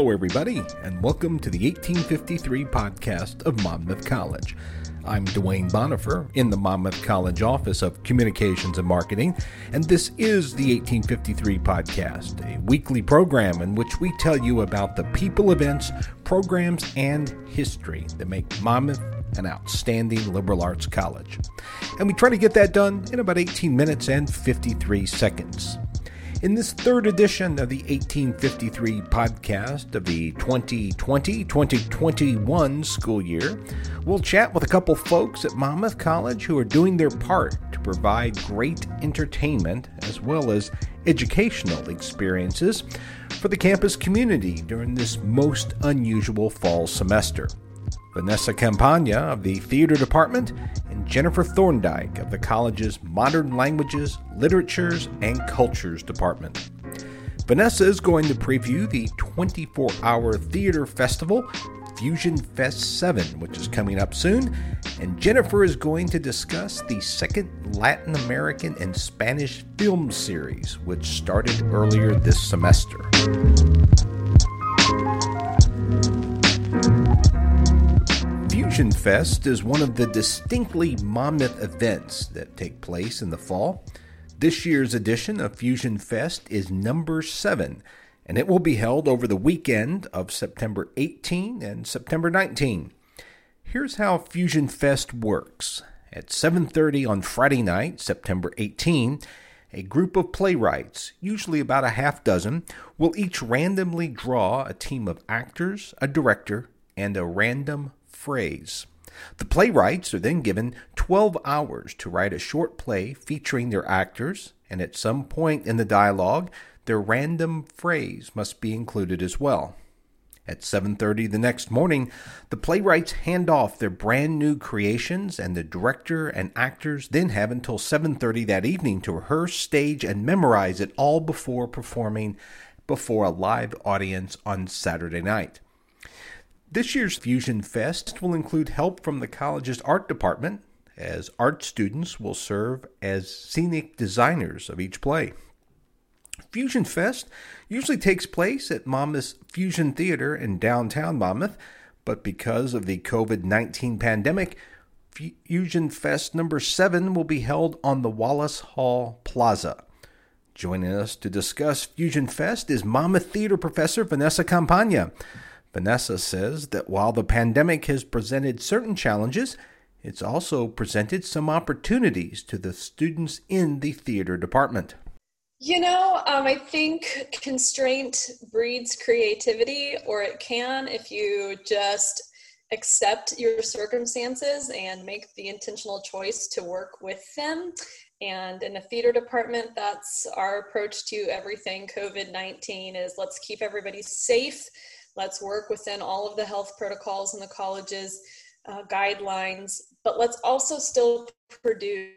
Hello, everybody, and welcome to the 1853 podcast of Monmouth College. I'm Duane Bonifer in the Monmouth College Office of Communications and Marketing, and this is the 1853 podcast, a weekly program in which we tell you about the people, events, programs, and history that make Monmouth an outstanding liberal arts college. And we try to get that done in about 18 minutes and 53 seconds. In this third edition of the 1853 podcast of the 2020 2021 school year, we'll chat with a couple folks at Monmouth College who are doing their part to provide great entertainment as well as educational experiences for the campus community during this most unusual fall semester. Vanessa Campagna of the Theater Department, and Jennifer Thorndike of the college's Modern Languages, Literatures, and Cultures Department. Vanessa is going to preview the 24 hour theater festival, Fusion Fest 7, which is coming up soon, and Jennifer is going to discuss the second Latin American and Spanish film series, which started earlier this semester. Fusion Fest is one of the distinctly Monmouth events that take place in the fall. This year's edition of Fusion Fest is number seven, and it will be held over the weekend of September 18 and September 19. Here's how Fusion Fest works. At 7:30 on Friday night, September 18, a group of playwrights, usually about a half dozen, will each randomly draw a team of actors, a director, and a random phrase. The playwrights are then given 12 hours to write a short play featuring their actors, and at some point in the dialogue, their random phrase must be included as well. At 7:30 the next morning, the playwrights hand off their brand new creations and the director and actors then have until 7:30 that evening to rehearse, stage and memorize it all before performing before a live audience on Saturday night. This year's Fusion Fest will include help from the college's art department, as art students will serve as scenic designers of each play. Fusion Fest usually takes place at Monmouth's Fusion Theater in downtown Monmouth, but because of the COVID 19 pandemic, Fusion Fest number 7 will be held on the Wallace Hall Plaza. Joining us to discuss Fusion Fest is Monmouth Theater professor Vanessa Campagna. Vanessa says that while the pandemic has presented certain challenges, it's also presented some opportunities to the students in the theater department. You know, um, I think constraint breeds creativity, or it can if you just accept your circumstances and make the intentional choice to work with them. And in the theater department, that's our approach to everything COVID 19 is let's keep everybody safe Let's work within all of the health protocols and the college's uh, guidelines, but let's also still produce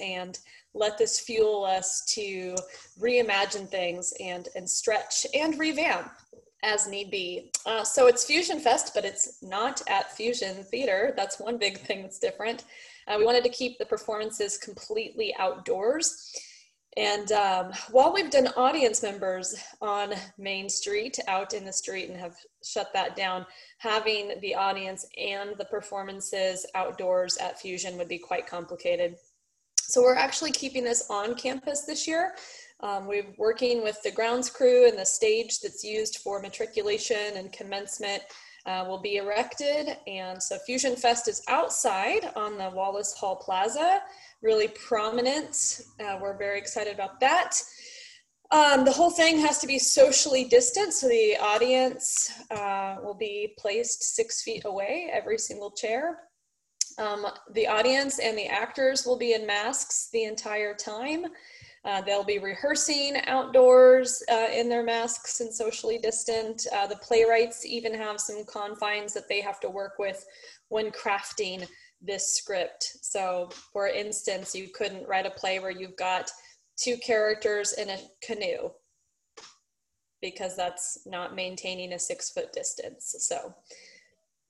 and let this fuel us to reimagine things and, and stretch and revamp as need be. Uh, so it's Fusion Fest, but it's not at Fusion Theater. That's one big thing that's different. Uh, we wanted to keep the performances completely outdoors. And um, while we've done audience members on Main Street, out in the street, and have shut that down, having the audience and the performances outdoors at Fusion would be quite complicated. So we're actually keeping this on campus this year. Um, we're working with the grounds crew and the stage that's used for matriculation and commencement uh, will be erected. And so Fusion Fest is outside on the Wallace Hall Plaza really prominent. Uh, we're very excited about that. Um, the whole thing has to be socially distant, so the audience uh, will be placed six feet away, every single chair. Um, the audience and the actors will be in masks the entire time. Uh, they'll be rehearsing outdoors uh, in their masks and socially distant. Uh, the playwrights even have some confines that they have to work with when crafting this script. So, for instance, you couldn't write a play where you've got two characters in a canoe because that's not maintaining a six foot distance. So,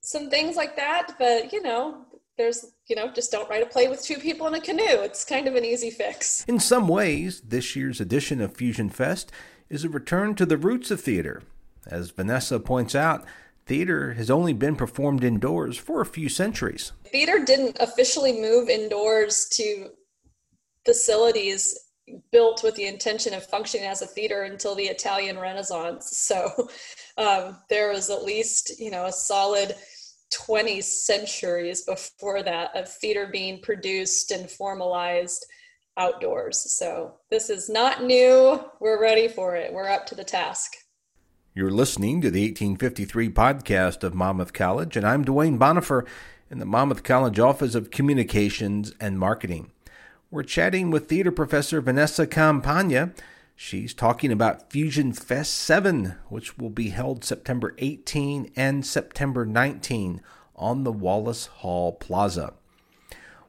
some things like that, but you know, there's, you know, just don't write a play with two people in a canoe. It's kind of an easy fix. In some ways, this year's edition of Fusion Fest is a return to the roots of theater As Vanessa points out, theater has only been performed indoors for a few centuries. Theater didn't officially move indoors to facilities built with the intention of functioning as a theater until the Italian Renaissance. So um, there was at least, you know, a solid 20 centuries before that of theater being produced and formalized outdoors. So this is not new. We're ready for it. We're up to the task. You're listening to the 1853 podcast of Monmouth College, and I'm Duane Bonifer in the Monmouth College Office of Communications and Marketing. We're chatting with theater professor Vanessa Campagna. She's talking about Fusion Fest 7, which will be held September 18 and September 19 on the Wallace Hall Plaza.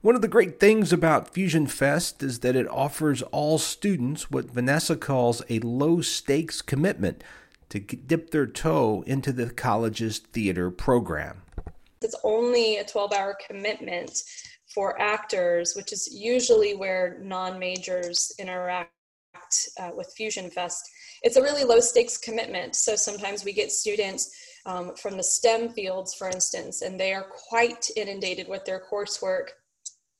One of the great things about Fusion Fest is that it offers all students what Vanessa calls a low stakes commitment to dip their toe into the college's theater program. It's only a 12 hour commitment for actors, which is usually where non majors interact uh, with Fusion Fest. It's a really low stakes commitment. So sometimes we get students um, from the STEM fields, for instance, and they are quite inundated with their coursework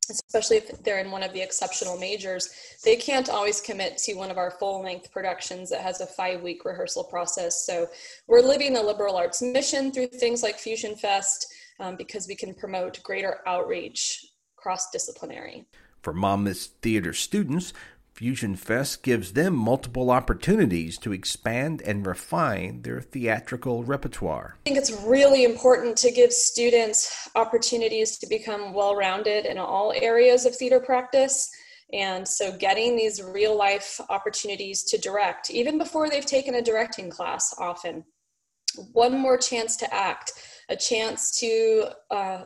especially if they're in one of the exceptional majors, they can't always commit to one of our full length productions that has a five week rehearsal process. So we're living the liberal arts mission through things like Fusion Fest um, because we can promote greater outreach cross disciplinary. For Monmouth Theater students, Fusion Fest gives them multiple opportunities to expand and refine their theatrical repertoire. I think it's really important to give students opportunities to become well rounded in all areas of theater practice. And so, getting these real life opportunities to direct, even before they've taken a directing class, often one more chance to act, a chance to uh,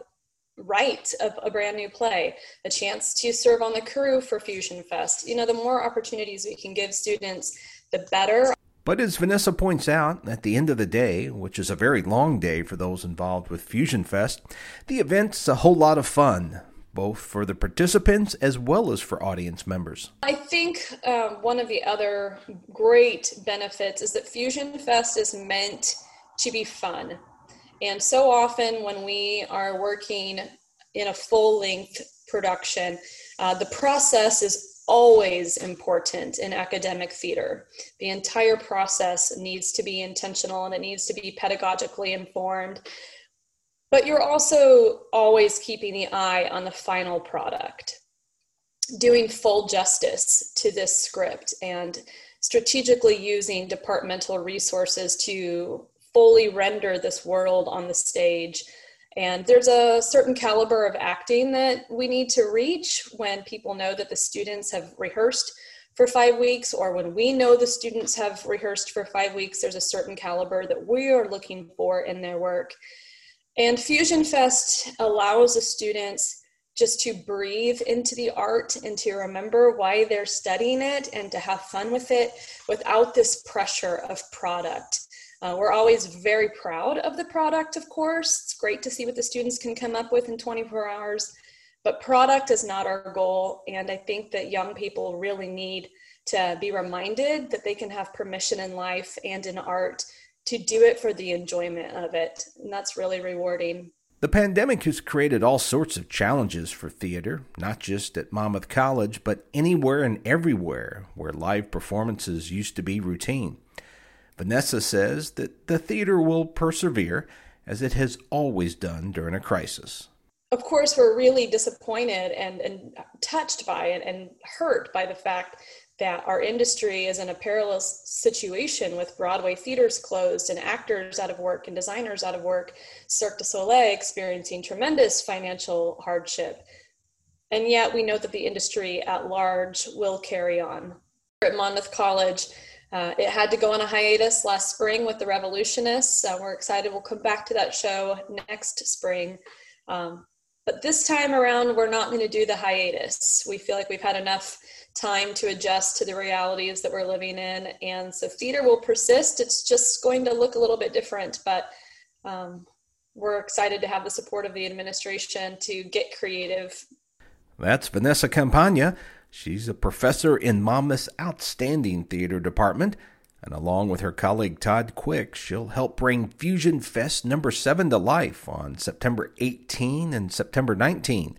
write a, a, brand new play, a chance to serve on the crew for Fusion Fest. You know, the more opportunities we can give students, the better. But as Vanessa points out, at the end of the day, which is a very long day for those involved with Fusion Fest, the event's a whole lot of fun, both for the participants as well as for audience members. I think um, one of the other great benefits is that Fusion Fest is meant to be fun. And so often when we are working in a full length production, uh, the process is always important in academic theater. The entire process needs to be intentional and it needs to be pedagogically informed. But you're also always keeping the eye on the final product, doing full justice to this script and strategically using departmental resources to fully render this world on the stage. And there's a certain caliber of acting that we need to reach when people know that the students have rehearsed for five weeks, or when we know the students have rehearsed for five weeks, there's a certain caliber that we are looking for in their work. And Fusion Fest allows the students just to breathe into the art and to remember why they're studying it and to have fun with it without this pressure of product. Uh, we're always very proud of the product, of course. It's great to see what the students can come up with in 24 hours, but product is not our goal. And I think that young people really need to be reminded that they can have permission in life and in art to do it for the enjoyment of it. And that's really rewarding. The pandemic has created all sorts of challenges for theater, not just at Monmouth College, but anywhere and everywhere where live performances used to be routine. Vanessa says that the theater will persevere as it has always done during a crisis. Of course, we're really disappointed and, and touched by it and hurt by the fact that our industry is in a perilous situation with Broadway theaters closed and actors out of work and designers out of work, Cirque du Soleil experiencing tremendous financial hardship. And yet we know that the industry at large will carry on. At Monmouth College, uh, it had to go on a hiatus last spring with the Revolutionists. Uh, we're excited. We'll come back to that show next spring. Um, but this time around, we're not going to do the hiatus. We feel like we've had enough time to adjust to the realities that we're living in. And so theater will persist. It's just going to look a little bit different, but um, we're excited to have the support of the administration to get creative. That's Vanessa Campagna She's a professor in Monmouth's outstanding theater department. And along with her colleague Todd Quick, she'll help bring Fusion Fest number 7 to life on September 18 and September 19.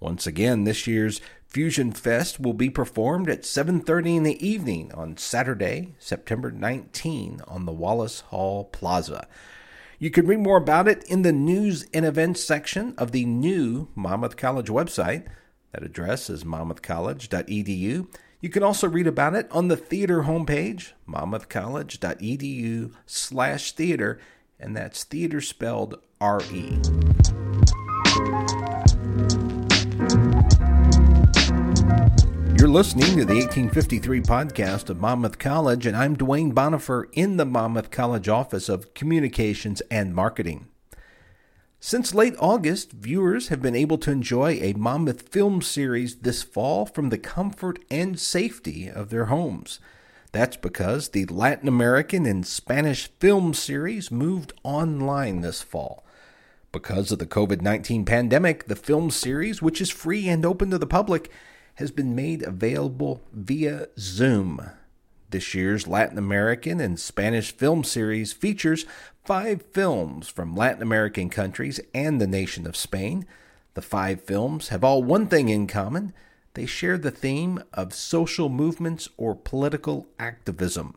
Once again, this year's Fusion Fest will be performed at 7:30 in the evening on Saturday, September 19 on the Wallace Hall Plaza. You can read more about it in the news and events section of the new Monmouth College website. That address is monmouthcollege.edu. You can also read about it on the theater homepage, monmouthcollege.edu slash theater, and that's theater spelled R-E. You're listening to the 1853 podcast of Monmouth College, and I'm Duane Bonifer in the Monmouth College Office of Communications and Marketing. Since late August, viewers have been able to enjoy a Monmouth film series this fall from the comfort and safety of their homes. That's because the Latin American and Spanish film series moved online this fall. Because of the COVID 19 pandemic, the film series, which is free and open to the public, has been made available via Zoom. This year's Latin American and Spanish film series features five films from Latin American countries and the nation of Spain. The five films have all one thing in common they share the theme of social movements or political activism.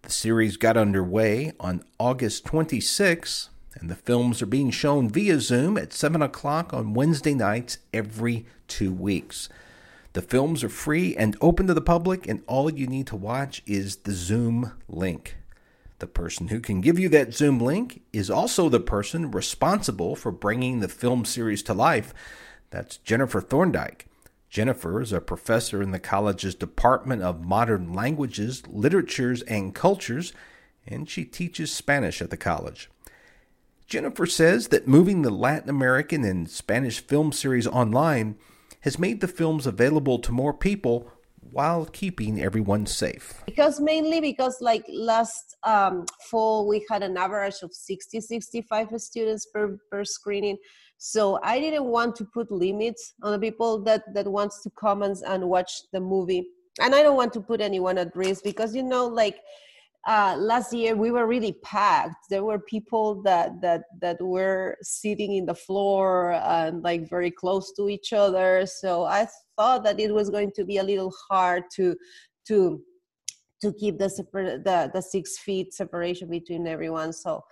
The series got underway on August 26, and the films are being shown via Zoom at 7 o'clock on Wednesday nights every two weeks. The films are free and open to the public, and all you need to watch is the Zoom link. The person who can give you that Zoom link is also the person responsible for bringing the film series to life. That's Jennifer Thorndike. Jennifer is a professor in the college's Department of Modern Languages, Literatures, and Cultures, and she teaches Spanish at the college. Jennifer says that moving the Latin American and Spanish film series online has made the films available to more people while keeping everyone safe. Because mainly because like last um, fall we had an average of 60 65 students per, per screening. So I didn't want to put limits on the people that that wants to come and, and watch the movie. And I don't want to put anyone at risk because you know like uh, last year we were really packed. There were people that that that were sitting in the floor and like very close to each other. So I thought that it was going to be a little hard to to to keep the the the six feet separation between everyone. So.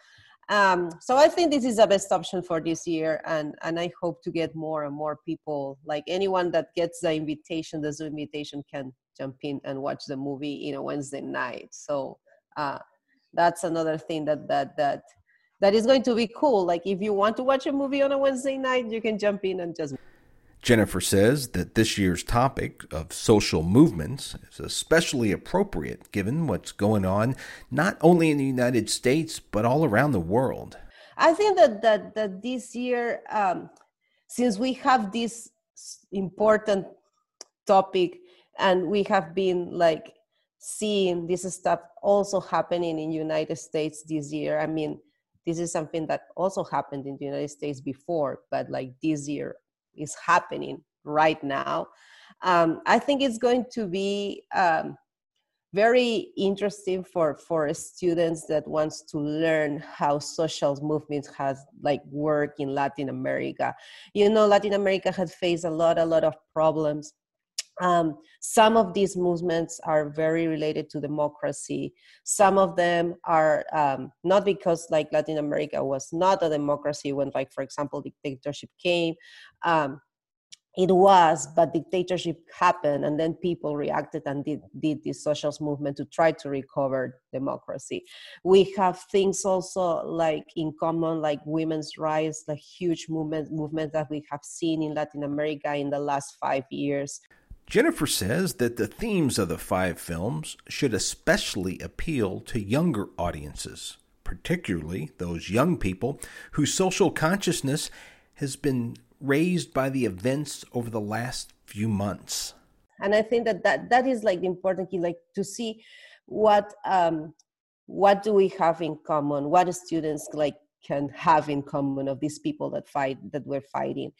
Um, so I think this is the best option for this year, and and I hope to get more and more people. Like anyone that gets the invitation, the Zoom invitation, can jump in and watch the movie in a Wednesday night. So uh, that's another thing that that that that is going to be cool. Like if you want to watch a movie on a Wednesday night, you can jump in and just. Jennifer says that this year's topic of social movements is especially appropriate given what's going on not only in the United States but all around the world. I think that that, that this year, um, since we have this important topic and we have been like seeing this stuff also happening in united states this year. I mean this is something that also happened in the united states before but like this year is happening right now. Um, i think it's going to be um, very interesting for for students that wants to learn how social movements has like work in latin america. You know latin america has faced a lot a lot of problems um, some of these movements are very related to democracy. Some of them are um, not because like Latin America was not a democracy when, like for example, dictatorship came. Um, it was, but dictatorship happened, and then people reacted and did, did this social movement to try to recover democracy. We have things also like in common, like women's rights, like huge movement movement that we have seen in Latin America in the last five years. Jennifer says that the themes of the five films should especially appeal to younger audiences, particularly those young people whose social consciousness has been raised by the events over the last few months. And I think that that, that is like the important key, like to see what um, what do we have in common, what students like can have in common of these people that fight that we're fighting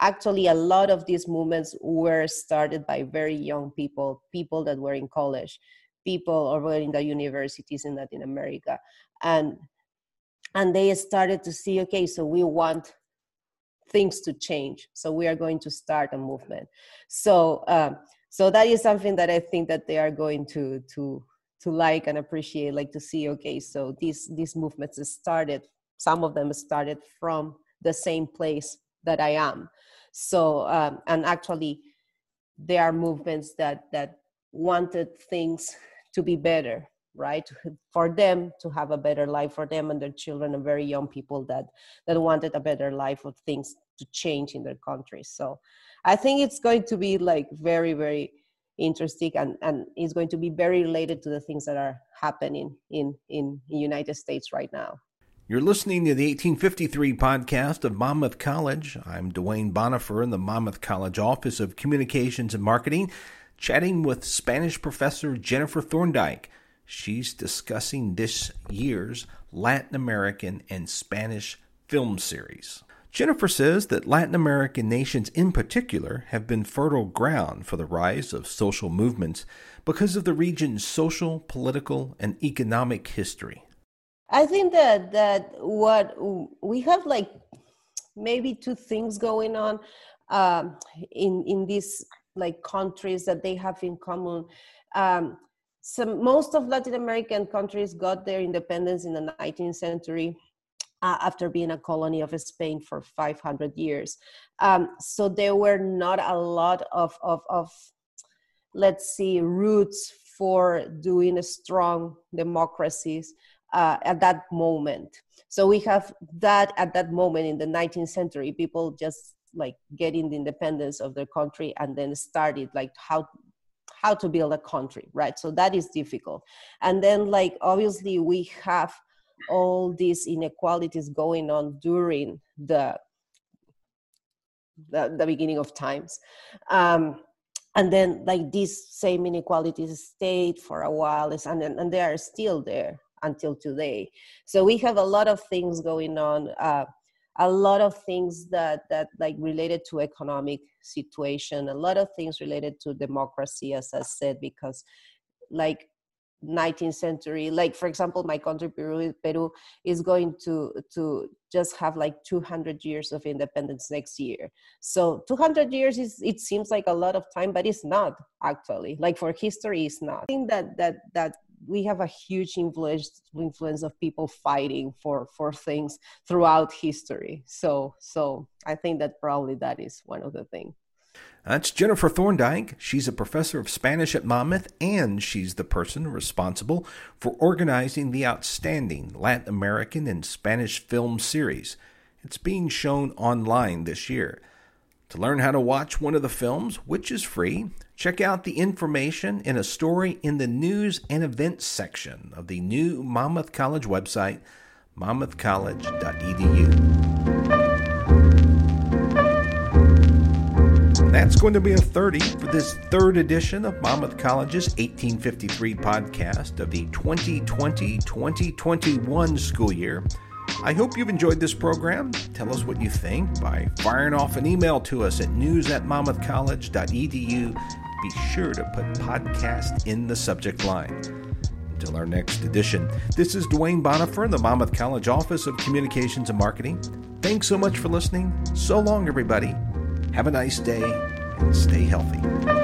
actually a lot of these movements were started by very young people people that were in college people over in the universities in Latin America, and and they started to see, okay, so we want things to change, so we are going to start a movement. So um, so that is something that I think that they are going to to to like and appreciate, like to see, okay, so these these movements started. Some of them started from the same place that I am. So um, and actually, there are movements that that wanted things to be better right? For them to have a better life for them and their children and very young people that that wanted a better life of things to change in their countries so i think it's going to be like very very interesting and and it's going to be very related to the things that are happening in in the united states right now you're listening to the 1853 podcast of Monmouth College. I'm Duane Bonifer in the Monmouth College Office of Communications and Marketing, chatting with Spanish professor Jennifer Thorndike. She's discussing this year's Latin American and Spanish film series. Jennifer says that Latin American nations in particular have been fertile ground for the rise of social movements because of the region's social, political, and economic history. I think that that what we have like maybe two things going on um, in in these like countries that they have in common. Um, some most of Latin American countries got their independence in the 19th century. Uh, after being a colony of Spain for 500 years. Um, so there were not a lot of, of, of, let's see, roots for doing strong democracies uh, at that moment. So we have that at that moment in the 19th century, people just like getting the independence of their country and then started like how how to build a country, right? So that is difficult. And then like obviously we have all these inequalities going on during the the, the beginning of times. Um, and then like these same inequalities stayed for a while and, and they are still there until today. So we have a lot of things going on, uh, a lot of things that that like related to economic situation, a lot of things related to democracy, as I said, because like 19th century like for example my country peru peru is going to to just have like 200 years of independence next year. So 200 years is it seems like a lot of time but it's not actually. Like for history it's not. I think that that that we have a huge influence influence of people fighting for for things throughout history so so i think that probably that is one of the things that's Jennifer Thorndike. She's a professor of Spanish at Monmouth, and she's the person responsible for organizing the outstanding Latin American and Spanish film series. It's being shown online this year. To learn how to watch one of the films, which is free, check out the information in a story in the news and events section of the new Monmouth College website, monmouthcollege.edu. That's going to be a 30 for this third edition of Monmouth College's 1853 podcast of the 2020 2021 school year. I hope you've enjoyed this program. Tell us what you think by firing off an email to us at news at monmouthcollege.edu. Be sure to put podcast in the subject line. Until our next edition, this is Duane Bonifer in the Monmouth College Office of Communications and Marketing. Thanks so much for listening. So long, everybody. Have a nice day and stay healthy.